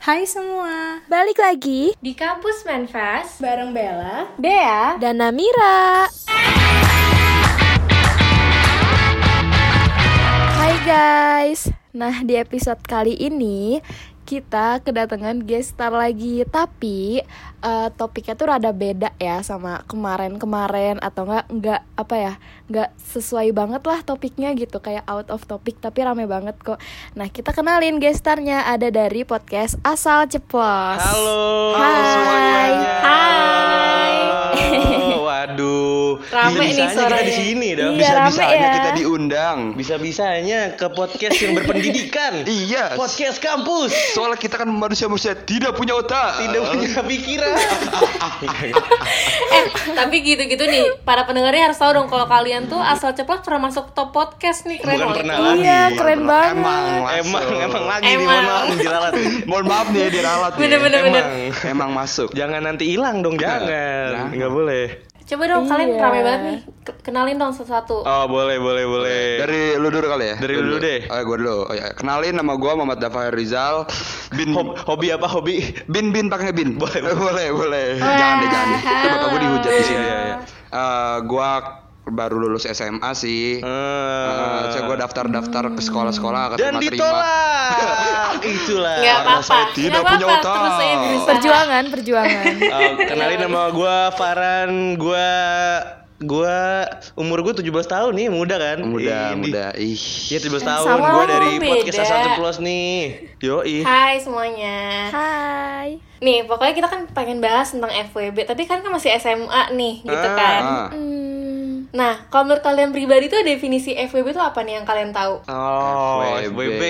Hai semua, Balik lagi Di kampus Manfast bareng Bella. Dea dan Namira. Hai guys. Nah, di episode kali ini kita kedatangan guest star lagi, tapi eh, topiknya tuh rada beda ya sama kemarin-kemarin atau enggak enggak apa ya? enggak sesuai banget lah topiknya gitu kayak out of topic tapi rame banget kok. Nah, kita kenalin guest starnya ada dari podcast Asal Ceplos. Halo Hai. semuanya. Hai. Halo, Waduh. Rame nih Bisa-bisanya kita di sini dong. Iya, Bisa-bisanya ya. kita diundang. Bisa-bisanya ke podcast yang berpendidikan. Iya. Podcast kampus. Soalnya kita kan manusia-manusia tidak punya otak. Tidak punya pikiran. Eh tapi gitu-gitu nih Para pendengarnya harus tahu dong Kalau kalian tuh asal ceplok pernah masuk top podcast nih Keren Bukan banget. pernah Iya. lagi. Iya, keren banget. Emang, Emang, emang lagi nih, Emang. mohon maaf diralat. Mohon maaf nih ya diralat nih. Bener-bener bener Emang. Emang masuk. Jangan nanti hilang dong, jangan. Jangan. Nggak boleh. Coba dong kalian Iya. rame banget nih Ke- Kenalin dong satu-satu Oh, boleh, boleh, boleh. Dari lu dulu kali ya? Dari lu dulu deh. Oh, ya, gua dulu. Oh, ya. Kenalin nama gua Muhammad Dafar Rizal. Bin Hob- hobi apa hobi? Bin bin pakai bin. Boleh, boleh, boleh. Jangan deh, jangan. deh. Gua dihujat di sini. Iya, iya. Eh, gua baru lulus SMA sih. Eh, Uh, saya gua daftar-daftar ke sekolah-sekolah dan ditolak. Itulah. Karena apa-apa tidak Nggak punya apa-apa. otak. Terus saya berusaha Perjuangan, perjuangan. Uh, kenalin nama gue Farhan, gue gua umur gue 17 tahun nih, muda kan? Muda, Ih, muda. Ih. Iya 17 tahun, Sama gue dari beda. podcast Asal Ceplos nih Yoi Hai semuanya Hai. Nih pokoknya kita kan pengen bahas tentang FWB Tapi kan kan masih SMA nih gitu Ah, kan Ah. Hmm, Nah kalau menurut kalian pribadi tuh definisi FWB tuh apa nih yang kalian tahu? Oh, FWB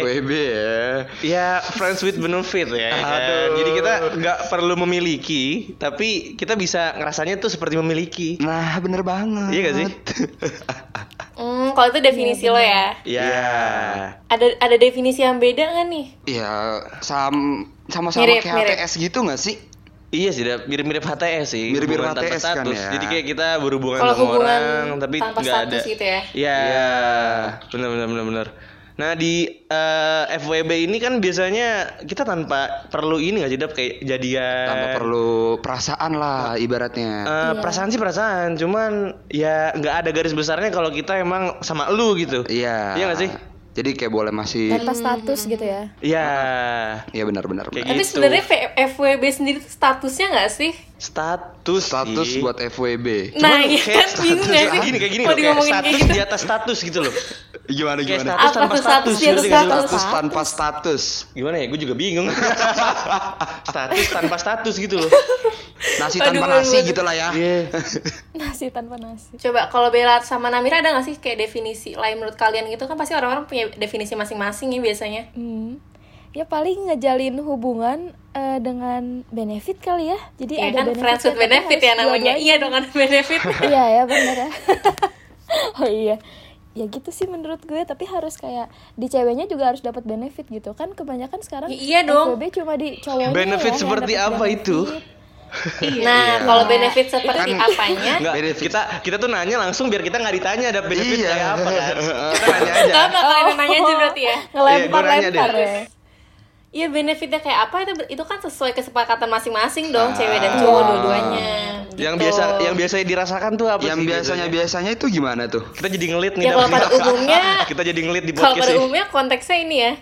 FWB ya. Ya, friends with benefit ya kan? Aduh. Jadi kita nggak perlu memiliki Tapi kita bisa ngerasanya tuh seperti memiliki Nah, bener banget. Iya gak sih? Hmm, kalau itu definisi lo ya. Iya Ada ada definisi yang beda nggak nih? Iya, sam sama-sama Mirip, kayak mirip. HTS gitu gak sih? Iya sih, mirip-mirip HTS sih. Mirip-mirip hubungan tanpa HTS kan status. ya. Jadi kayak kita berhubungan Kalau sama orang, tapi nggak status ada. gitu ya? Iya, Iya. benar benar benar benar. Nah di eh, FWB ini kan biasanya kita tanpa perlu ini nggak sih, Dap? Kayak jadian. Tanpa perlu perasaan lah ibaratnya. Eh, Perasaan sih perasaan, cuman ya nggak ada garis besarnya kalau kita emang sama lu gitu. Iya. Iya nggak sih? Jadi kayak boleh masih tanpa status gitu ya. Iya. Iya benar-benar. Kayak Tapi gitu. sebenarnya V- FWB sendiri tuh statusnya nggak sih? Status Status sih. buat FWB. nah, Cuman iya kayak kan bingung status- ya kayak gini kayak gini loh, kayak diomongin status kayak gitu. di atas status gitu loh. Gimana Kayak gimana? status Apa tanpa status status, ngerti nggak sih? status? Status tanpa status. Gimana ya? Gue juga bingung. status tanpa status gitu loh. Nasi tanpa aduh, nasi aduh. gitu lah ya. Nasi tanpa nasi. Coba kalau Bella sama Namira ada nggak sih kayak definisi lain menurut kalian gitu kan pasti orang-orang punya definisi masing-masing ya biasanya. Hmm. Ya paling ngejalin hubungan eh, dengan benefit kali ya. Jadi Iya ada kan benefit friends with benefit ya namanya. Iya dong ada benefit. iya ya bener ya. oh iya. Ya gitu sih menurut gue, tapi harus kayak di ceweknya juga harus dapat benefit gitu kan. Kebanyakan sekarang Iya dong. FWB cuma di cowoknya Benefit ya seperti apa itu? Benefit. Nah, kalau benefit seperti Kan- apanya? Enggak, Benefit. kita kita tuh nanya langsung biar kita nggak ditanya ada benefit Iya. kayak apa kan. Kita nanya aja. Gak nanya aja berarti ya. Ngelempar-lempar Iya, gue ya. Iya benefitnya kayak apa itu itu kan sesuai kesepakatan masing-masing dong cewek dan cowok dua-duanya. Yang Gitu. biasa yang biasanya dirasakan tuh apa Yang sih biasanya biasanya itu gimana tuh? Kita jadi ngelit nih. Ya kalau pada umumnya kita jadi ngelit di kalau podcast pada ini. umumnya konteksnya ini ya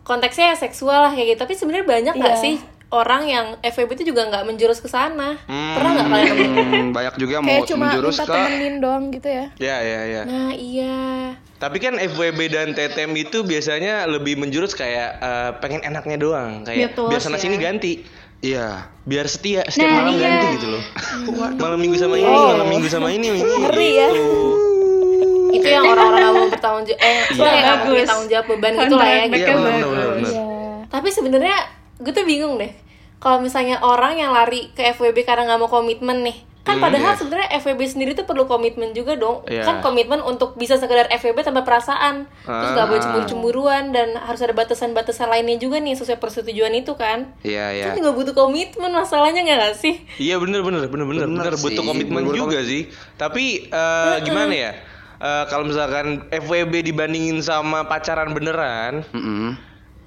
konteksnya ya seksual lah kayak gitu tapi sebenarnya banyak nggak Iya. sih orang yang FWB itu juga nggak menjurus ke sana pernah nggak kalian Hmm, banyak juga yang mau Kayak cuma menjurus minta ke temenin doang gitu ya. Ya ya ya. nah iya Tapi kan FWB dan TTM itu biasanya lebih menjurus kayak eh, pengen enaknya doang, kayak Betul biar sana sih sini ya. ganti, Iya. biar setia setiap Nah, malam iya. ganti gitu loh. malam minggu sama ini, Oh. malam minggu sama ini, ini. Ngeri ya. itu yang orang-orang mau bertanggung jawab eh Iya. yang mau punya tanggung jawab beban gitu lah ya gitu. Iya benar. benar. Iya. tapi sebenarnya gue tuh bingung deh kalau misalnya orang yang lari ke FWB karena nggak mau komitmen nih kan padahal sebenarnya FWB sendiri tuh perlu komitmen juga dong Iya. kan komitmen untuk bisa sekedar FWB tanpa perasaan terus nggak boleh Ah. cemburu-cemburuan dan harus ada batasan-batasan lainnya juga nih sesuai persetujuan itu kan Iya, iya. kan juga butuh komitmen masalahnya nggak gak sih Iya benar benar benar benar Bener benar butuh sih, komitmen bener juga sih. Tapi eh, gimana ya? Eh, kalau misalkan FWB dibandingin sama pacaran beneran, Mm-mm.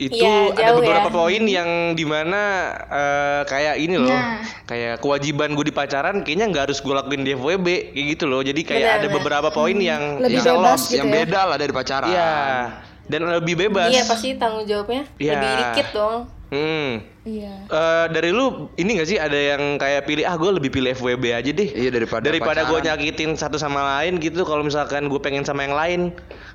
Itu Iya, ada beberapa ya. poin yang di mana eh, kayak ini loh Nah. kayak kewajiban gue di pacaran kayaknya nggak harus gue lakuin di FWB kayak gitu loh jadi kayak Benar, ada benar. beberapa poin yang Lebih bisa bebas lost. gitu yang ya. beda lah dari pacaran. Iya. Dan lebih bebas. Iya pasti tanggung jawabnya Iya. lebih dikit dong. Hmm. Iya. Eh, dari lu ini gak sih ada yang kayak pilih ah gue lebih pilih FWB aja deh Iya, daripada daripada gue nyakitin satu sama lain gitu kalau misalkan gue pengen sama yang lain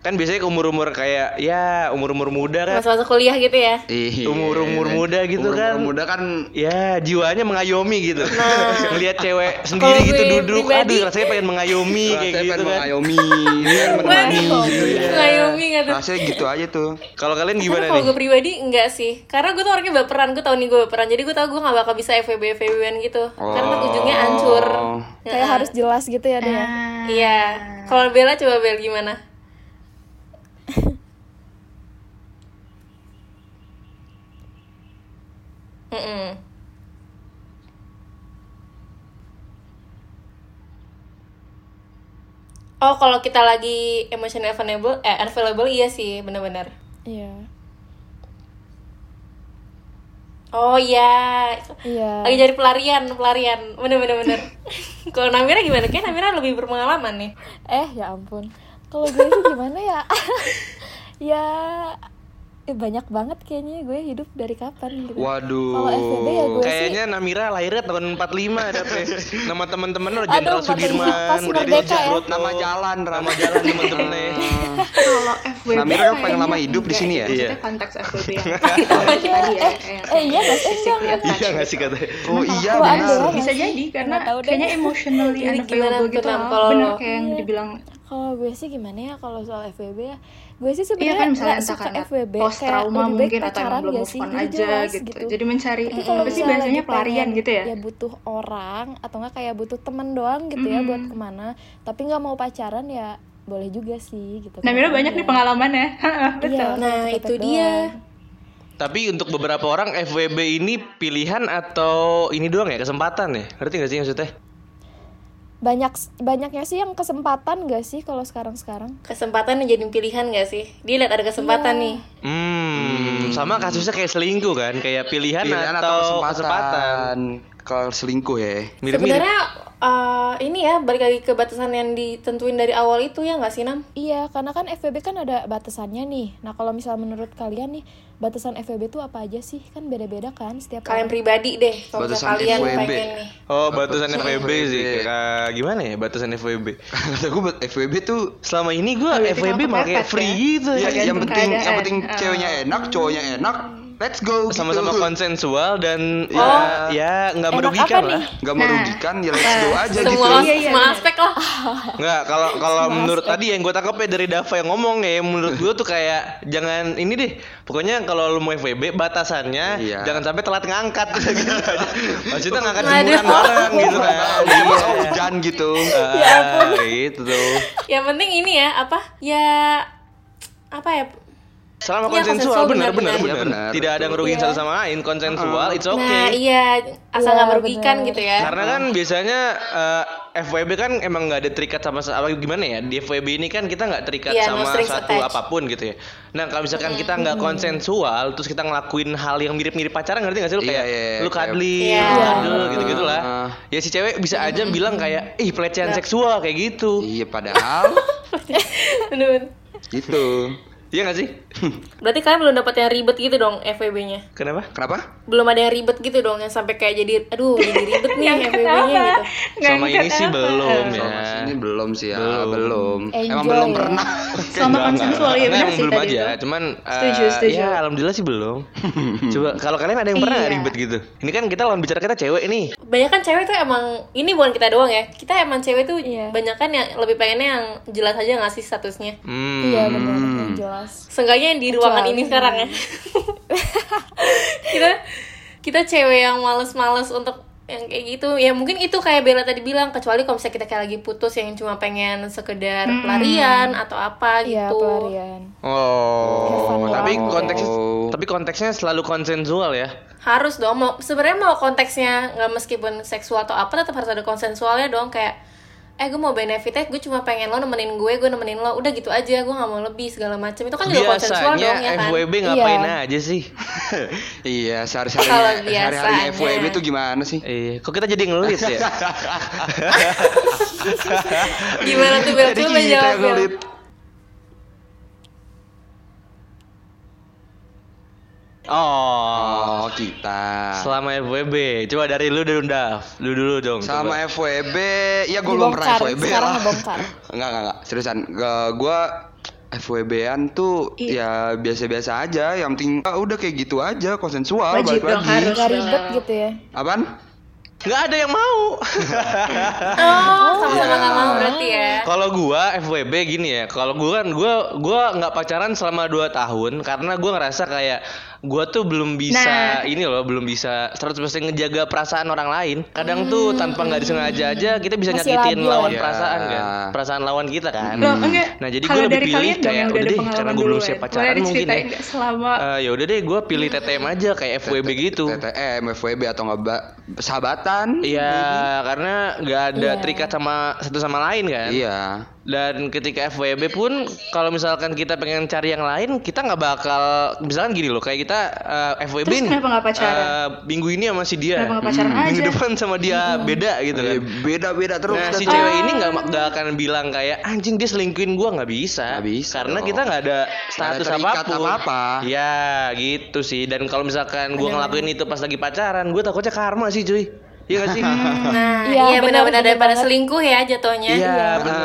kan biasanya umur umur kayak ya umur umur muda kan Masa-masa kuliah gitu ya. Iya. Umur-umur muda gitu Umur-umur kan. muda kan ya jiwanya mengayomi gitu ngelihat cewek Kalau sendiri gitu duduk pribadi- aduh rasanya pengen mengayomi kayak rasanya gitu pengen kan mengayomi, pengen menemani gitu ya. Rasanya gitu aja tuh. kalau kalian Tapi gimana kalau nih gue pribadi enggak sih Karena gue tuh orangnya baperan Gue tau nih gue baperan Jadi gue tau gue gak bakal bisa FWB FWB-an gitu Karena tuh ujungnya hancur Oh. Kayak harus jelas gitu ya dia. Iya Kalau Bella coba Bella gimana? Oh kalau kita lagi emotional available, eh available iya sih bener-bener. Iya. Oh iya, Iya. lagi jadi pelarian, pelarian, bener-bener bener. kalau Namira gimana? Kayak Namira lebih berpengalaman nih. Eh, ya ampun. Kalau gue sih gimana ya? ya eh, banyak banget kayaknya gue hidup dari kapan gitu. Waduh. Kalau FVB ya gue sih Kayaknya Namira lahirnya tahun 45 ada apa ya? Nama teman-teman lo Jenderal 45 Sudirman, udah merdeka ya. Nama jalan, nama jalan teman-temannya. Kalau FWB Namira kan kayaknya lama hidup di enggak sini ya? Maksudnya Iya. konteks FWB yang tadi ya eh iya nggak sih? physically Enggak, attached Iya nggak sih katanya? Oh iya benar. bisa sih? jadi karena kayaknya emotionally unavailable gitu kalau bener lo? kayak yang dibilang Kalau gue sih gimana ya kalau soal FWB ya? Gue sih Iya sebenarnya kan misalnya entah suka karena FWB post trauma mungkin atau pacaran emang belum gak move sih? on Jadi aja jelas gitu. gitu. Jadi mencari Tapi apa kalau sih misalnya biasanya pelarian pengen, gitu ya? Ya butuh orang atau enggak kayak butuh temen doang gitu ya buat ke mana. Tapi nggak mau pacaran ya boleh juga sih gitu. Nah, Mira banyak nih enggak? pengalamannya. Betul. Iya, Nah, itu dia. doang. Tapi untuk beberapa orang FWB ini pilihan atau ini doang ya kesempatan ya? Ngerti gak sih maksudnya? Banyak banyaknya sih yang kesempatan gak sih kalau sekarang-sekarang? Kesempatan yang jadi pilihan gak sih? Dia lihat ada kesempatan Iya. nih. Hmm, sama kasusnya kayak selingkuh kan, kayak pilihan, Pilihan atau, atau kesempatan. kesempatan. Kalau selingkuh ya. Mirip-mirip. Sebenarnya eh, ini ya balik lagi ke batasan yang ditentuin dari awal itu ya nggak sih Nam? Iya, karena kan FWB kan ada batasannya nih. Nah, kalau misal menurut kalian nih, batasan FWB itu apa aja sih? Kan beda-beda kan setiap Kalian orang. pribadi deh kalau misalnya Batasan kalian FWB. pengen nih. Oh, batasan FWB FWB. sih. Kayak gimana ya batasan FWB? Kata gue buat FWB tuh Selama ini malah kayak kepepet free ya? gitu ya, ya. yang penting yang penting ceweknya enak, cowoknya enak. Let's go Sama-sama gitu. konsensual dan Oh. ya ya nggak merugikan apa lah. nih? Nggak Nah. merugikan ya let's go aja gitu. semua Iya, iya, semua bener. aspek lah. Nggak, kalau kalau menurut tadi yang gue tangkap ya dari Dava yang ngomong ya, menurut gue tuh kayak jangan ini deh. Pokoknya kalau lu mau FWB batasannya Iya. jangan sampai telat ngangkat gitu. Maksudnya ngangkat jemuran bareng gitu kan. Iya, masa hujan gitu. Ah, gitu tuh. Yang penting ini ya apa? Ya apa ya? Selama Iya, konsensual konsensual, benar benar, benar. Iya, Tidak ada ngerugiin satu sama lain, konsensual it's okay. Nah iya asal nggak merugikan bener. gitu ya. Karena kan biasanya eh, FWB kan emang nggak ada terikat sama se- apa gimana ya di FWB ini kan kita nggak terikat Iya, sama satu attached. apa pun gitu ya. Nah kalau misalkan kita nggak konsensual terus kita ngelakuin hal yang mirip-mirip pacaran ngerti nggak sih lu kayak lu cuddling, Iya. lu cuddle gitu-gitu lah. Ah. Ya si cewek bisa aja bilang kayak ih pelecehan seksual kayak gitu. Iya padahal Bener-bener. gitu. Iya nggak sih? Berarti kalian belum dapat yang ribet gitu dong FWB-nya. Kenapa? Kenapa? Belum ada yang ribet gitu dong yang sampai kayak jadi aduh jadi ribet nih FWB-nya gitu. Sama ini sih belum ya. Sama sini belum sih ya, Belum. belum. Enjoy Emang belum ya. pernah. Selama Enggak, konsensual iya Enggak, benar sih belum tadi aja, itu. cuman Setuju, eh, setuju. ya alhamdulillah sih belum. Coba kalau kalian ada yang pernah Iya. ribet gitu? Ini kan kita lawan bicara kita cewek nih. Banyak kan cewek tuh emang ini bukan kita doang ya. Kita emang cewek tuh Iya. banyak kan yang lebih pengennya yang jelas aja ngasih statusnya. Hmm. Iya, benar, yang jelas. Seenggaknya yang di ruangan Kecuali- ini sekarang ya. kita kita cewek yang males-males untuk yang kayak gitu ya mungkin itu kayak Bella tadi bilang kecuali kalau misalnya kita kayak lagi putus yang cuma pengen sekedar pelarian atau apa Iya, gitu pelarian. Oh, fun tapi konteksnya Oh. tapi konteksnya selalu konsensual ya. harus dong mau sebenarnya mau konteksnya nggak meskipun seksual atau apa tetap harus ada konsensualnya dong kayak eh gue mau benefitnya gue cuma pengen lo nemenin gue gue nemenin lo udah gitu aja gue nggak mau lebih segala macam itu kan juga konsensual dong ya kan FWB ngapain Iya. aja sih? Iya, Kalau sehari-hari sehari-hari biasanya. FWB tuh gimana sih? Iya, kok kita jadi ngelis ya? gimana tuh Bel coba jawab yang Bel ngelit. Oh, Oh, kita. selama FWB. Coba dari lu dulu, Daf. Lu dulu dong. Sama coba. FWB, ya gue belum pernah FWB sekarang lah. ngebongkar. Enggak, enggak, enggak. Seriusan, Gak- gua FWB-an tuh ya biasa-biasa aja. Yang penting ah, udah kayak gitu aja, konsensual. Wajib balik dong, lagi. harus. Gak ribet gitu ya. Apaan? Nggak ada yang mau. oh sama-sama nggak mau berarti ya Kalau gua FWB gini ya. Kalau gua kan gua gua nggak pacaran selama 2 tahun karena gua ngerasa kayak gua tuh belum bisa Nah. ini loh, belum bisa 100% ngejaga perasaan orang lain. Kadang tuh tanpa nggak disengaja aja kita bisa Masih nyakitin labil lawan ya. perasaan kan. Ya. Perasaan lawan kita kan. Loh, enggak. Nah, jadi gua lebih pilih kayak udah udah deh karena gua belum duluan. siap pacaran mungkin ya. selama Eh, ya udah deh gua pilih TTM aja kayak FWB gitu. TTM, FWB atau nggak ba- sahabatan? Iya, karena nggak ada Iya. terikat sama satu sama lain kan. Iya. Dan ketika FWB pun kalau misalkan kita pengen cari yang lain, kita nggak bakal misalkan gini loh, kayak kita eh, FWB Terus nih. kenapa nggak pacaran? eh, minggu ini sama si dia. Kenapa pacaran Minggu aja? depan sama dia beda gitu kan. Eh, Beda-beda terus. Nah, si cewek ini nggak nggak akan bilang kayak anjing dia selingkuhin gua nggak bisa. Nggak bisa Karena dong. kita nggak ada status terikat apa pun. apa-apa. Iya, gitu sih. Dan kalau misalkan gua ngelakuin itu pas lagi pacaran, gua takutnya karma sih, cuy. Iya gak sih? nah Iya, iya benar, benar-benar benar daripada banget. selingkuh ya jatuhnya Iya, benar.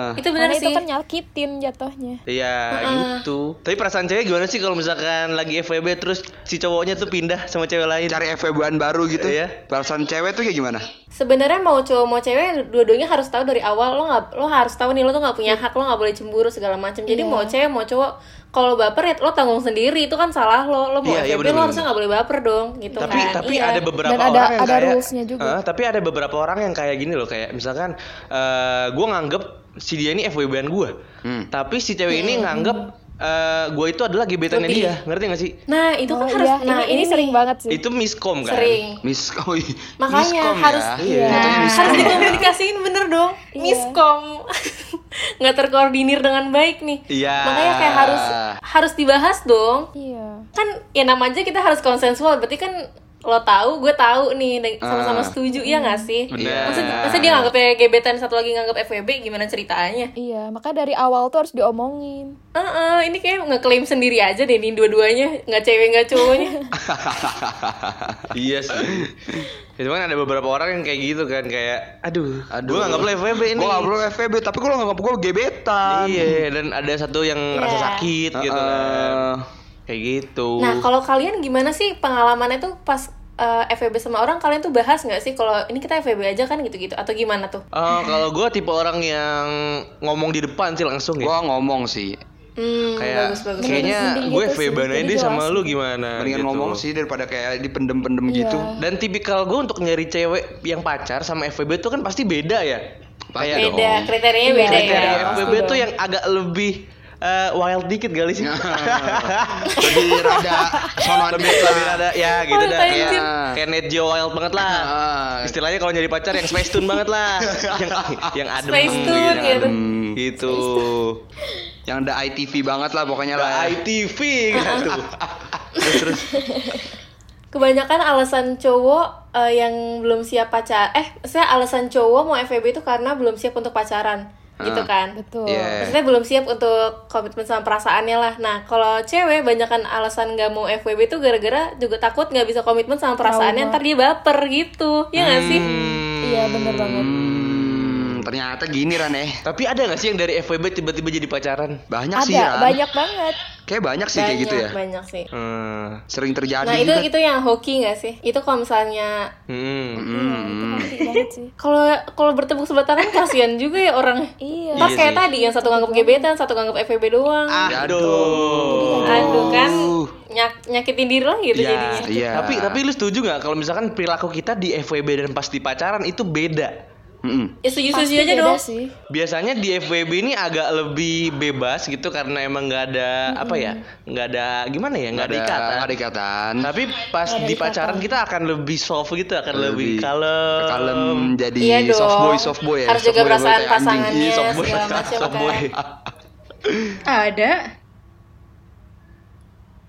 Ah. itu benar sih itu kan nyakitin jatuhnya. Iya gitu. Tapi perasaan cewek gimana sih kalau misalkan lagi FWB terus si cowoknya tuh pindah sama cewek lain? cari FWB-an baru gitu. Iya. Perasaan cewek tuh kayak gimana? sebenarnya mau cowok mau cewek dua-duanya harus tahu dari awal lo nggak lo harus tahu nih lo tuh nggak punya hak lo nggak boleh cemburu segala macam jadi Iya. mau cewek mau cowok kalau baper ya lo tanggung sendiri itu kan salah lo lo mau FVP bener, lo harusnya nggak boleh baper dong gitu tapi kan tapi Iya. ada beberapa Dan ada- orang yang ada kayak rulesnya juga. Eh, tapi ada beberapa orang yang kayak gini loh kayak misalkan eh gue nganggep si dia ini FWB-an gue Hmm. tapi si cewek ini nganggep eh gue itu adalah gebetannya Lebih. dia ngerti gak sih nah itu Oh, kan harus iya, nah ini, ini sering banget sih. itu miskom kan sering Miss oh, iya. makanya Miskom harus ya. Iya. Nah, harus dikomunikasiin bener dong Iya. miskom nggak terkoordinir dengan baik nih Iya. makanya kayak harus harus dibahas dong Iya. kan ya namanya kita harus konsensual berarti kan lo tahu gue tahu nih dan sama-sama Ah. setuju ya nggak sih Bener. masa, masa dia nganggapnya gebetan satu lagi nganggap FWB gimana ceritanya Iya, makanya dari awal tuh harus diomongin. Heeh, ini kayak ngeklaim sendiri aja deh nih dua-duanya nggak cewek nggak cowoknya iya sih itu kan ada beberapa orang yang kayak gitu kan kayak aduh, Aduh. gue nganggap lo FWB ini Gue gak perlu FWB, tapi gue nganggap gue gebetan. iya dan ada satu yang rasa Iya. sakit gitu Heeh. kan kayak gitu nah kalau kalian gimana sih pengalamannya tuh pas eh, FWB sama orang kalian tuh bahas nggak sih kalau ini kita FWB aja kan gitu-gitu atau gimana tuh Oh, kalau gue tipe orang yang ngomong di depan sih langsung Gue ya. ngomong sih. hmm Kayak bagus bagus kayaknya gue gitu jadi aja sama jelasin. lu gimana Mendingan gitu. ngomong sih daripada kayak dipendem-pendem Iya. gitu. Dan tipikal gue untuk nyari cewek yang pacar sama FWB tuh kan pasti beda ya. Pasti Kayak dong. beda kriterianya Iya, beda ya kriteria pasti FWB tuh dong. yang agak lebih eh, wild dikit kali sih. Lebih rada sonoan lebih lebih lah. ada ya gitu Wild dah kayak anjir. kayak Net Geo wild banget lah. Ah. Istilahnya kalau nyari pacar yang space tune banget lah. yang yang adem Space tune, gitu. gitu. Hmm. Gitu. Yang ada ITV banget lah pokoknya lah. Lah ITV gitu. terus terus kebanyakan alasan cowok eh, yang belum siap pacar eh saya alasan cowok mau FWB itu karena belum siap untuk pacaran gitu Ah. kan Betul. Iya. maksudnya belum siap untuk komitmen sama perasaannya lah nah kalau cewek banyakan alasan nggak mau FWB itu gara-gara juga takut nggak bisa komitmen sama perasaannya Trauma. ntar dia baper gitu ya nggak sih Iya, bener banget. Hmm, ternyata gini Ran eh. Tapi ada gak sih yang dari FWB tiba-tiba jadi pacaran? Banyak sih Ada, Ran. banyak banget. Kayak banyak sih kayak gitu ya. banyak sih Hmm. Sering terjadi nah itu juga. itu yang hoki nggak sih itu kalau misalnya Hmm. Banget sih. kalau kalau bertepuk sebelah tangan kasihan juga ya orangnya Iya. Pas Iya kayak sih. tadi yang satu nganggap gebetan, satu nganggap FVB doang. Aduh. Aduh kan nyak nyakitin diri lah gitu Ya, jadinya. Iya. Tapi tapi lu setuju nggak kalau misalkan perilaku kita di FWB dan pas di pacaran itu beda? Mm-mm. Ya setuju Pasti setuju aja dong. sih. Biasanya di FWB ini agak lebih bebas gitu karena emang nggak ada apa ya, nggak ada gimana ya, nggak ada ikatan. nggak ada ikatan. Tapi pas ada di pacaran ikatan. kita akan lebih soft gitu, akan lebih, Lebih kalem. kalem jadi Iya dong. soft boy soft boy ya. Harus soft jaga boy perasaan pasangannya Iya, soft boy. segala macam Soft boy. kan. Ada.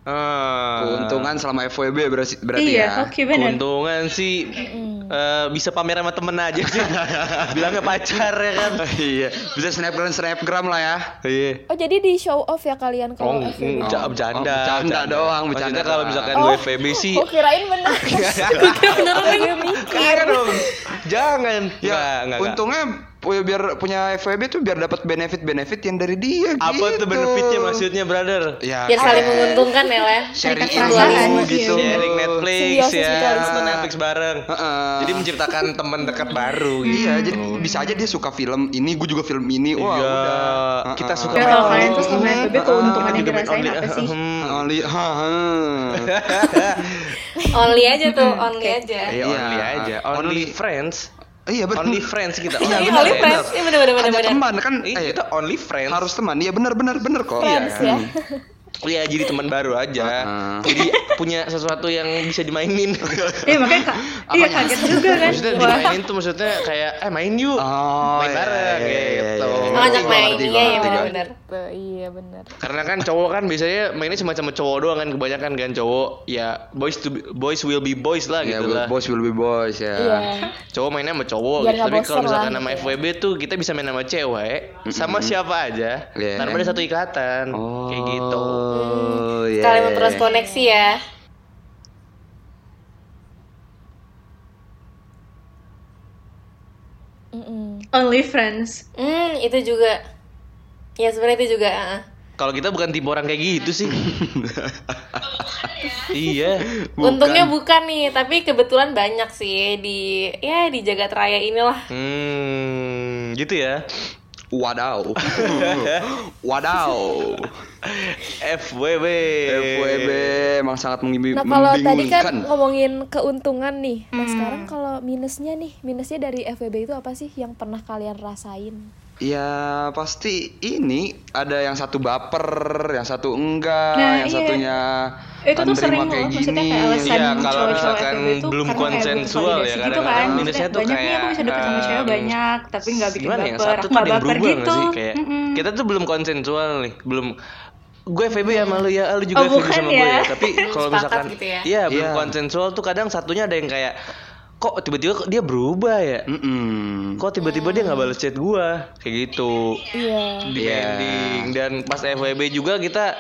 Ah. Keuntungan selama FWB berarti, berarti iya, ya. oke benar. Keuntungan sih eh, bisa pamer sama temen aja sih. Bilangnya pacar ya kan. iya, bisa snapgram snapgram lah ya. Iya. Oh jadi di show off ya kalian Oh, kalau FWB? mm, ca- Oh, bercanda, oh, bercanda doang, Maksudnya bercanda kalau misalkan Oh. gue FVB sih Oh kirain benar. Beneran lagi. Kagak dong. Jangan. Ya, Nggak, untungnya pu- biar punya FWB tuh biar dapat benefit-benefit yang dari dia apa gitu. tuh benefitnya maksudnya, brother? Ya, Biar saling menguntungkan ya lah. sharing ilmu gitu. iya. Sharing Netflix Simbiosis ya, mutualisme. nonton Netflix bareng. Heeh. Jadi menciptakan teman dekat baru gitu. Iya, jadi bisa aja dia suka film ini, gue juga film ini. Wah, Iya, udah. kita suka kalau kalian tuh sama FBB keuntungan yang dirasain apa sih? Hmm. Only, ha, ha. Only aja tuh, only aja. Iya, Iya. only aja. Only, Only. friends. Iya benar. Only friends kita. Iya, Iya, benar, only benar. friends. Iya bener Hanya bener. teman kan? Iya, Eh, kita only friends. harus teman. Iya benar benar benar kok. Friends ya. Iya, jadi teman baru aja. Heeh. Jadi punya sesuatu yang bisa dimainin. Iya makanya kak, iya kaget juga kan. maksudnya dimainin tuh maksudnya kayak eh main yuk. Oh, main iya, bareng iya, iya, gitu. iya, iya. Ngajak main, iya iya ngerti, Tuh, iya benar. Karena kan cowok kan biasanya mainnya cuma sama cowok doang kan kebanyakan kan cowok ya boys to be- boys will be boys lah Ya, gitu lah. boys will be boys ya. Iya. Cowok mainnya sama cowok Biar gitu. Tapi kalau misalkan sama gitu. FWB tuh kita bisa main sama cewek sama siapa aja Iya. tanpa ada satu ikatan Oh, kayak gitu. iya. Sekalian memperluas koneksi ya. Mm-mm. only friends. Hmm, itu juga. Ya sebenarnya itu juga. Kalau kita bukan tipe orang kayak gitu sih. iya. Untungnya bukan nih, tapi kebetulan banyak sih di ya di jagat raya inilah. Hmm, gitu ya. Wadaw. Wadaw. FWB. FWB emang sangat mengimbi- Nah kalau tadi kan ngomongin keuntungan nih, nah sekarang kalau minusnya nih, minusnya dari FWB itu apa sih yang pernah kalian rasain? Ya pasti ini ada yang satu baper, yang satu enggak, Nah, yang iya. satunya Itu tuh menerima sering kayak loh, maksudnya gini. kayak alasan Iya, kalau cowok-cowok misalkan itu belum konsensual ya, gitu kadang-kadang kan. minusnya tuh banyak nih kayak, aku bisa deket sama cewek banyak, tapi nggak bikin ya? baper. Satu Aku tuh nggak baper berubah gitu. sih kayak Mm-mm. kita tuh belum konsensual nih, belum gue FVB ya malu ya, lu juga Oh, bukan sama gue ya. ya. Tapi kalau misalkan gitu ya. iya belum Iya. konsensual tuh kadang satunya ada yang kayak kok tiba-tiba dia berubah ya? Mm-mm. Kok tiba-tiba dia nggak balas chat gua kayak gitu. Iya. Di Iya. ending dan pas FWB juga kita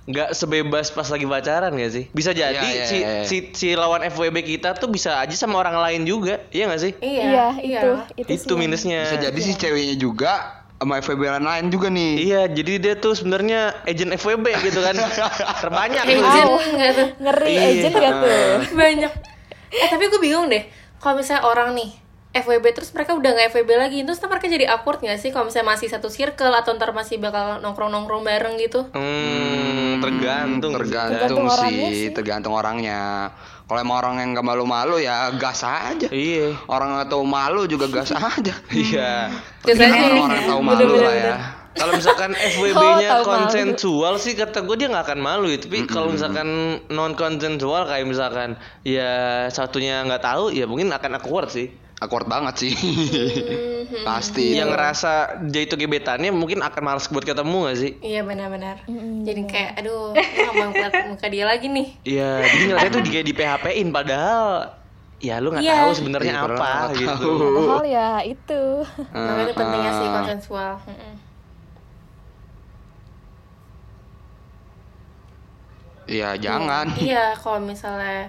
nggak sebebas pas lagi pacaran gak sih? Bisa jadi Iya, iya, si, iya. si si lawan FWB kita tuh bisa aja sama orang lain juga, iya gak sih? Iya, Iya, itu itu, Itu sih minusnya. Bisa jadi sih ceweknya juga sama FWB lain juga nih. Iya, jadi dia tuh sebenarnya agent FWB gitu kan. Terbanyak tuh. Agent nggak tuh? Ngeri Iya. agent gak tuh? Banyak. Eh tapi gue bingung deh. Kalau misalnya orang nih FWB terus mereka udah nggak FWB lagi, terus ntar mereka jadi awkward gak sih kalau misalnya masih satu circle atau ntar masih bakal nongkrong-nongkrong bareng gitu? Hmm, tergantung. tergantung, Tergantung orangnya sih, sih. tergantung orangnya. Kalau emang orang yang gak malu-malu ya gas aja. Iya. Orang gak tahu malu juga gas aja. Iya. Nih. Orang yang tahu malu lah ya. Kalau misalkan Oh, FWB-nya malu. konsensual sih kata gue dia nggak akan malu ya. Tapi kalau misalkan non konsensual kayak misalkan ya satunya nggak tahu ya mungkin akan awkward sih. Awkward banget sih. Pasti. Yang ngerasa dia itu gebetannya mungkin akan males buat ketemu gak sih? Iya benar-benar. Jadi kayak aduh, ngeliat muka dia lagi nih. Iya, jadi ngerasa tuh kayak di PHP-in padahal ya lu nggak Iya. tahu sebenarnya Iya, apa gitu. tahu. Padahal ya itu. Makanya itu pentingnya sih ah. konsensual. Iya, jangan. Iya, kalau misalnya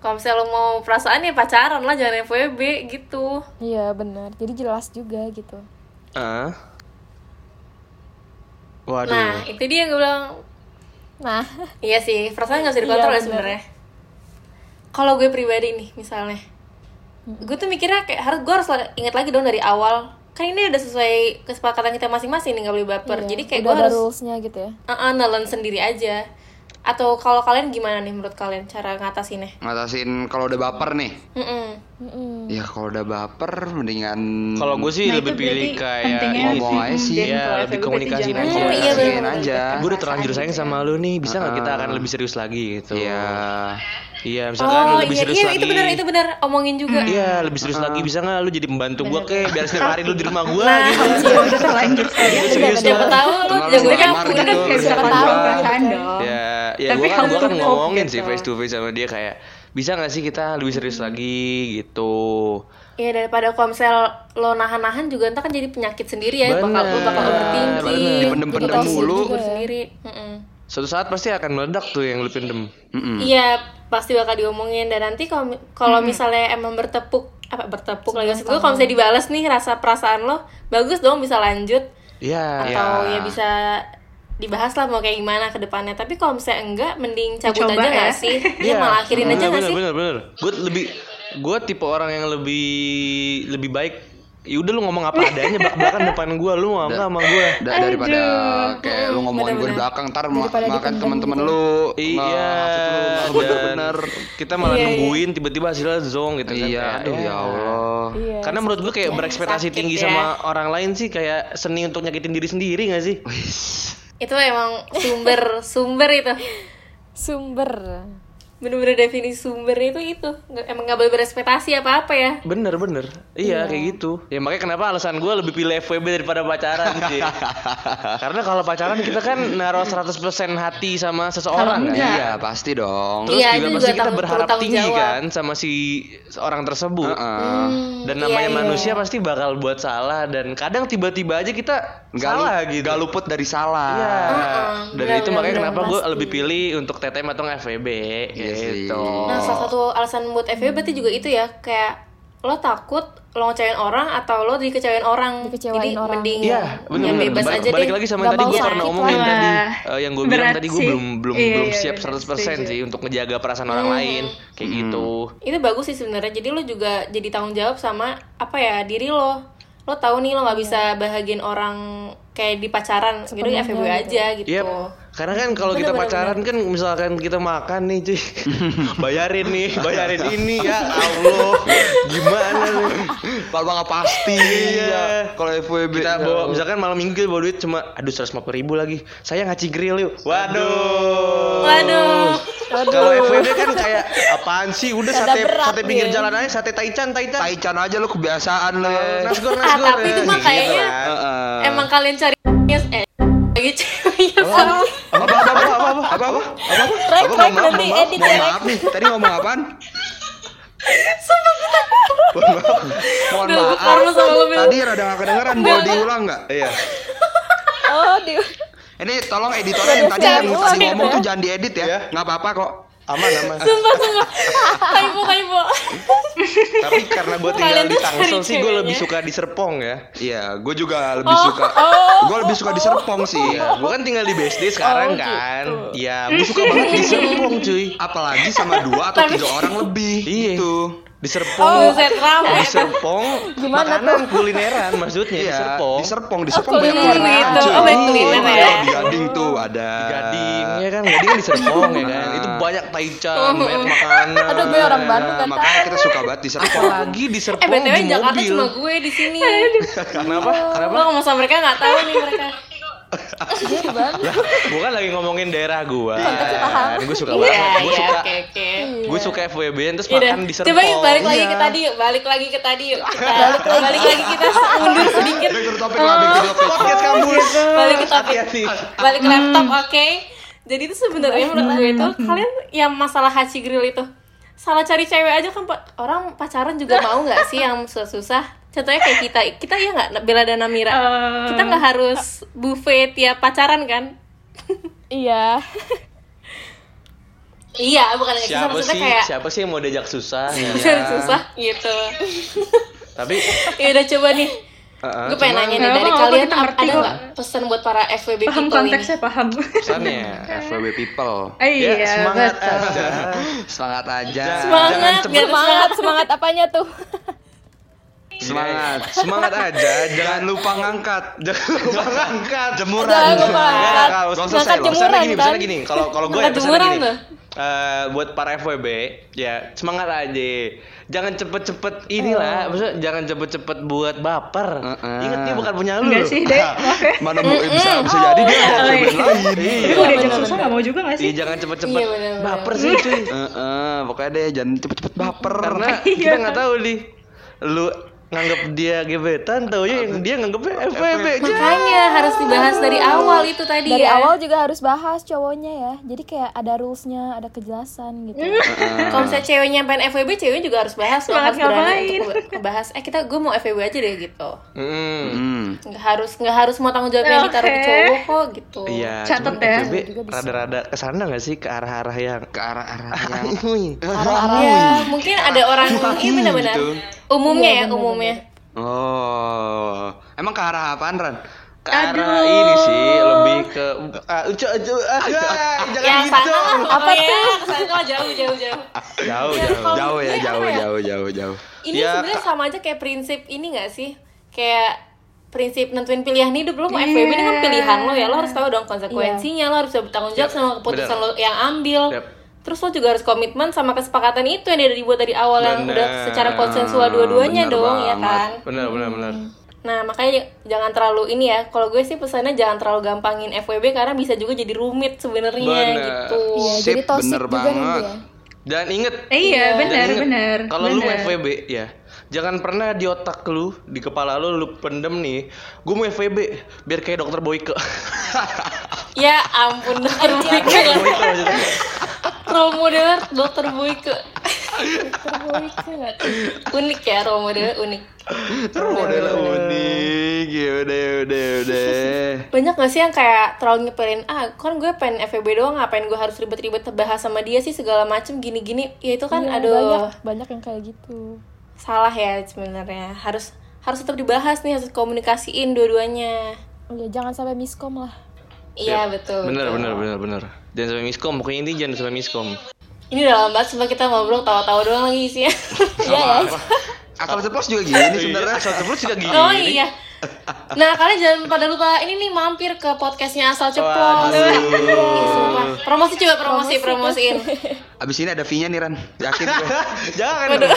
kalau misalnya lo mau perasaan ya pacaran lah jangan FWB gitu. Iya benar. Jadi jelas juga gitu. Ah. Waduh. Nah, itu dia yang gue bilang Nah, Iya sih, perasaan gak bisa dikontrol Iya, ya bener. sebenarnya. Kalau gue pribadi nih misalnya, gue tuh mikirnya kayak harus gue harus ingat lagi dong dari awal. Kan ini udah sesuai kesepakatan kita masing-masing nih gak boleh baper. iya, Jadi kayak gue harus rulesnya gitu ya. uh nelen sendiri aja. Atau kalau kalian gimana nih menurut kalian cara ngatasinnya Ngatasin kalau udah baper nih. Mm-mm. Ya kalau udah baper mendingan Kalau gue sih Nah, lebih pilih kayak ngomong sih. aja sih. Iya, kalau lebih jangan aja. Oh, iya, bener-bener. aja. Gue udah terlanjur sayang sama lu nih, bisa nggak kita akan lebih serius lagi gitu? Iya. Iya, misalkan Oh lebih iya, serius iya lagi. itu benar itu benar omongin juga. Iya, lebih serius lagi bisa nggak lu jadi pembantu gue kek biar setiap hari lu di rumah gue Nah, gitu. Ya udah terlanjur saya. serius Siapa tahu lu jago nyapu gitu. kan? Kayak bisa tahu. perasaan dong. Ya, ya Tapi gue kan kamu gue kan ngomongin gitu. sih face to face sama dia kayak bisa nggak sih kita lebih serius lagi gitu. Iya daripada kalau misal lo nahan-nahan juga ntar kan jadi penyakit sendiri ya bakal lo bakal Bener, overthinking bener. Dipendem-pendem mulu. sendiri Mm-mm. Suatu saat pasti akan meledak tuh yang lu pendem. Iya pasti bakal diomongin dan nanti kalau kalau misalnya emang bertepuk apa bertepuk lagi maksud gue kalau misalnya dibalas nih rasa perasaan lo bagus dong bisa lanjut Iya. atau Ya. ya bisa dibahas lah mau kayak gimana ke depannya tapi kalau misalnya enggak mending cabut Dicoba aja ya. nggak sih iya malah akhirin aja nggak bener, sih Bener bener. Gue lebih gue tipe orang yang lebih lebih baik. Ya udah lu ngomong apa adanya belak belakan depan gue, lu mau apa sama gue. Da- daripada kayak lu ngomongin gue di belakang ntar ma- makan teman-teman gitu. lu Iya, bener-bener kita malah Iya, iya. nungguin tiba-tiba hasilnya zong gitu kan. iya aduh ya Allah Iya. Karena menurut gue kayak berekspektasi Sakit tinggi ya. sama orang lain sih kayak seni untuk nyakitin diri sendiri gak sih? itu emang sumber sumber itu Sumber. Bener-bener definisi sumbernya itu itu emang nggak boleh berespektasi apa apa ya Bener bener, iya, kayak gitu. Ya makanya kenapa alasan gue lebih pilih FWB daripada pacaran sih. Karena kalau pacaran kita kan naruh 100% hati sama seseorang kan. iya pasti dong Terus Iya, juga itu pasti juga kita tanggung- berharap tinggi jawab. kan sama si orang tersebut. Heeh. Dan Iya, namanya iya. manusia pasti bakal buat salah dan kadang tiba-tiba aja kita Nggak salah gitu. nggak luput dari salah Iya. Dan benar, itu makanya benar, kenapa gue lebih pilih untuk TTM atau FWB Iya sih. gitu. Nah, salah satu alasan buat FWB berarti juga itu ya, kayak lo takut lo ngecewain orang atau lo dikecewain orang. Dikecewain Jadi orang. mending Iya, yang benar-benar. bebas Ba- aja balik deh. lagi sama yang tadi gue lah. omongin tadi. Eh, yang gue bilang tadi gue belum belum Iya, belum iya, siap iya, 100% setuju. sih untuk ngejaga perasaan orang lain kayak gitu. Itu bagus sih sebenarnya. Jadi lo juga jadi tanggung jawab sama apa ya diri lo. Lo tahu nih lo nggak bisa bahagiin orang kayak di pacaran, gitu ya FWB aja gitu. Iya, karena kan kalau kita Bener, bener, pacaran kan misalkan kita makan nih cuy, bayarin nih, bayarin ini ya Allah, gimana nih? kalau nggak pasti Iya. ya kalau FWB Kita ya. bawa, misalkan malam minggu kita bawa duit cuma, aduh 150 ribu lagi, saya ngaci grill yuk, waduh, Waduh. Kalau FWB kan kayak apaan sih? Udah Rada sate berat sate pinggir dia. jalan aja, sate taichan, taichan. Taichan aja lu kebiasaan lu Nasgor, Ah, nasgor. tapi itu mah Gitu kayaknya kan. Heeh. emang kalian cari eh lagi ceweknya sama. apa apa apa apa apa apa apa? Apa Apa, mohon maaf, nanti mohon maaf, edit mohon ya, maaf nih. Tadi ngomong apaan? Mohon maaf. Mohon maaf. lu, Bil. tadi rada nggak kedengeran boleh diulang nggak? Iya. Oh, di ini tolong editornya yang tadi yang tadi ngomong tuh jangan diedit ya. Iya. nggak apa-apa kok Aman, aman. Sumpah, sumpah. Kaipo, kaipo. Tapi karena gue tinggal Kalian di Tangsel sih, gue lebih suka di Serpong ya. iya gue juga lebih Oh, suka gue lebih suka di Serpong sih Iya, gue kan tinggal di BSD sekarang Oh, kan. gitu. Iya, gue suka banget di Serpong cuy. apalagi sama dua atau Tapi- tiga orang lebih Iya. gitu Di Serpong. Rame. Di Serpong Gimana makanan kulineran maksudnya di Iya, Serpong. di Serpong, di Oh, Serpong banyak kuliner kulineran, itu. cuy. Oh, banyak kuliner ya. Di Gading tuh ada. Di Gading ya kan, Gading kan di Serpong ya kan. Itu banyak taichan, banyak makanan. Aduh, gue orang Bandung kan. Makanya kita suka banget di Serpong. Apalagi di Serpong Eh, BTW di Jakarta cuma gue di sini. Kenapa? Kenapa? Lo ngomong sama mereka nggak tahu nih mereka. dia di Bandung. Lah, gua kan lagi ngomongin daerah gua. Gue suka Iya, banget. Gue iya, suka oke, oke. Gue suka FWB terus Yaudah, makan di Serpong. coba yuk balik lagi Iya. ke tadi yuk, balik lagi ke tadi yuk. Kita balik lagi kita mundur sedikit. Back to the topic lah, back to the topic. Podcast kamu. Balik ke topik. Hati-hati. Balik ke laptop, oke. Jadi itu sebenarnya menurut gue itu kalian yang masalah hachi grill itu salah cari cewek aja kan Pak. orang pacaran juga mau nggak sih yang susah-susah contohnya kayak kita kita ya nggak Bella dan Namira Eh, kita nggak harus buffet tiap pacaran kan Iya. iya bukan yang susah Siapa maksudnya sih? kayak Siapa sih yang mau diajak susah? susah gitu Tapi ya udah coba nih Heeh, gue pengen nanya nih dari kalian ada nggak pesan buat para FWB paham people ini konteksnya paham pesannya FWB people. Eh, ya iya semangat betul. aja. Semangat aja. Semangat, Jangan Semangat, semangat apanya tuh? Semangat. Semangat aja, jangan Jangan lupa ngangkat. jangan lupa ngangkat Jemuran. Jangan lupa Ya, ngangkat. kalau Gak usah Ngangkat selesai jemuran, gini, kan? gini, kalau kalau gue ya Ngangkat jemuran gini, eh, buat para FWB, ya semangat aja. Jangan cepet-cepet inilah, maksudnya jangan cepet-cepet buat baper. Heeh. Ingat dia bukan punya lu. Enggak sih, Dek. Maaf ya. Mana bu- bisa bisa jadi dia ada Oh, iya. lain. Iya. kalau diajak susah gak mau juga gak Iya, sih? jangan cepet-cepet Iya, baper sih cuy. Heeh, pokoknya deh jangan cepet-cepet baper. Karena kita nggak tahu nih, lu nganggap dia gebetan, tau ya yang dia nganggapnya FWB aja. Makanya harus dibahas dari awal itu tadi Dari ya. awal juga harus bahas cowoknya ya. Jadi kayak ada rulesnya, ada kejelasan gitu. Kalau misalnya ceweknya pengen FWB, cewek juga harus bahas loh, Semangat harus berani ngapain? untuk ngebahas. Eh kita gue mau FWB aja deh gitu. Hmm. Hmm. Nggak harus nggak harus mau tanggung jawabnya ditaruh ke cowok kok gitu. Iya, Catet cuman ya. FWB rada-rada ke sana nggak sih ke arah-arah yang Ke arah-arah yang Ya, mungkin ada orang ini benar-benar gitu. umumnya ya umumnya. Oh, emang ke arah apaan Ran? ke arah ini sih lebih ke ah, ucu, ucu, ah, ah, jangan Ya gitu. sana ke sana tuh jauh jauh jauh. Jauh, Ya, jauh. Jauh ya, jauh, apa ya? jauh, jauh, jauh. Ini Ya, sebenarnya sama aja kayak prinsip ini gak sih? Kayak prinsip nentuin pilihan hidup lo mau FWB ini kan pilihan lo ya lo harus tahu dong konsekuensinya lo harus bisa bertanggung jawab sama keputusan benar. lo yang ambil Yap. Terus lo juga harus komitmen sama kesepakatan itu yang udah dibuat dari awal yang Benar. udah secara konsensual dua-duanya dong ya banget. kan Benar, benar, benar. nah makanya jangan terlalu ini ya kalau gue sih pesannya jangan terlalu gampangin FWB karena bisa juga jadi rumit sebenarnya Benar. gitu Iya, Sip, jadi toxic bener juga banget. ya. Dan inget, Eh, iya, benar, benar. Kalau lu. FWB ya, jangan pernah di otak lu, di kepala lu lu pendem nih. Gue mau FWB biar kayak dokter Boyke. ya ampun dokter Boyke. Role model dokter Boyke nggak tuh? unik ya role model unik Model unik, ya udah, ya udah, ya udah. banyak gak sih yang kayak terlalu nyepelin ah kan gue pengen FWB doang ngapain gue harus ribet-ribet bahas sama dia sih segala macem gini-gini ya itu kan Iya, aduh banyak banyak yang kayak gitu. salah ya sebenarnya harus harus tetap dibahas nih harus komunikasiin dua-duanya Iya, jangan sampai miskom lah. Iya betul Bener, betul. bener, bener, bener. Jangan sampai miskom, pokoknya intinya jangan sampai miskom. ini udah lama banget sebab kita ngobrol tawa-tawa doang lagi isinya Iya ya. Akal ceplos juga gini sebenarnya. Asal ceplos juga gini. oh iya nah kalian jangan pada lupa ini nih mampir ke podcastnya asal ceplos sumpah. promosi coba promosi promosiin Abis ini ada fee-nya nih Ran. Yakin gue. Jangan. Waduh.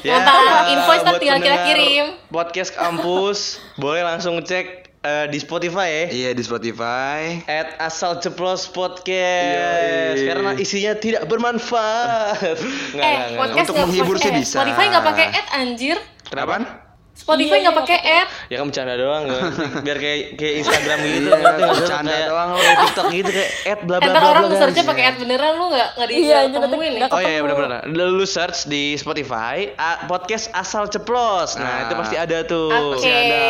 Mantap, invoice ntar tinggal kita kirim. Podcast kampus, boleh langsung cek eh, di Spotify ya. Iya di Spotify. At asal ceplos podcast Yoi. karena isinya tidak bermanfaat. Nggak, eh, nggak, nggak. podcast Untuk menghibur pakai- sih eh, bisa. Spotify nggak pakai ad anjir. Kenapa? Spotify Iya, nggak iya, pakai ad. Ya kan bercanda doang kan. Biar kayak kayak Instagram gitu. Iya, sih? bercanda Kayak- doang. Kayak TikTok gitu kayak ad bla bla Entar bla orang bla. searchnya pakai ad beneran lu nggak nggak di Iya, ketemuin nih. Oh iya, iya ketemu. benar-benar. Lu search di Spotify a- podcast asal ceplos. Nah, Nah. itu pasti ada tuh. Oke. Ada.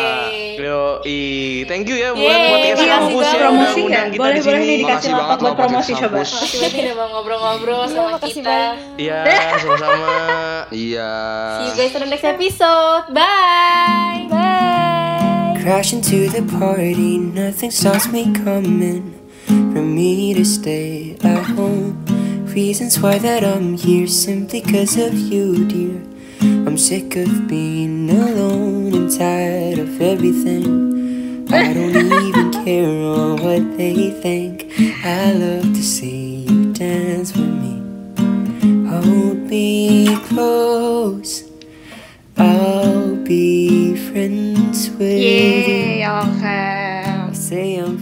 Yo, i. Thank you ya buat Yeay, podcast kampus banget. ya Promosi kita Boleh, di boleh sini. nih dikasih Makasih lapak banget buat promosi coba. Makasih banget udah mau ngobrol-ngobrol Iya, sama kita. Iya, sama-sama. Iya. See you guys on the next episode. Bye. Bye. Crash into the party, nothing stops me coming for me to stay at home. Reasons why that I'm here simply cause of you, dear. I'm sick of being alone and tired of everything. I don't even care on what they think. I love to see you dance with me. Hold me close. I'll be friends with you. Okay. I say I'm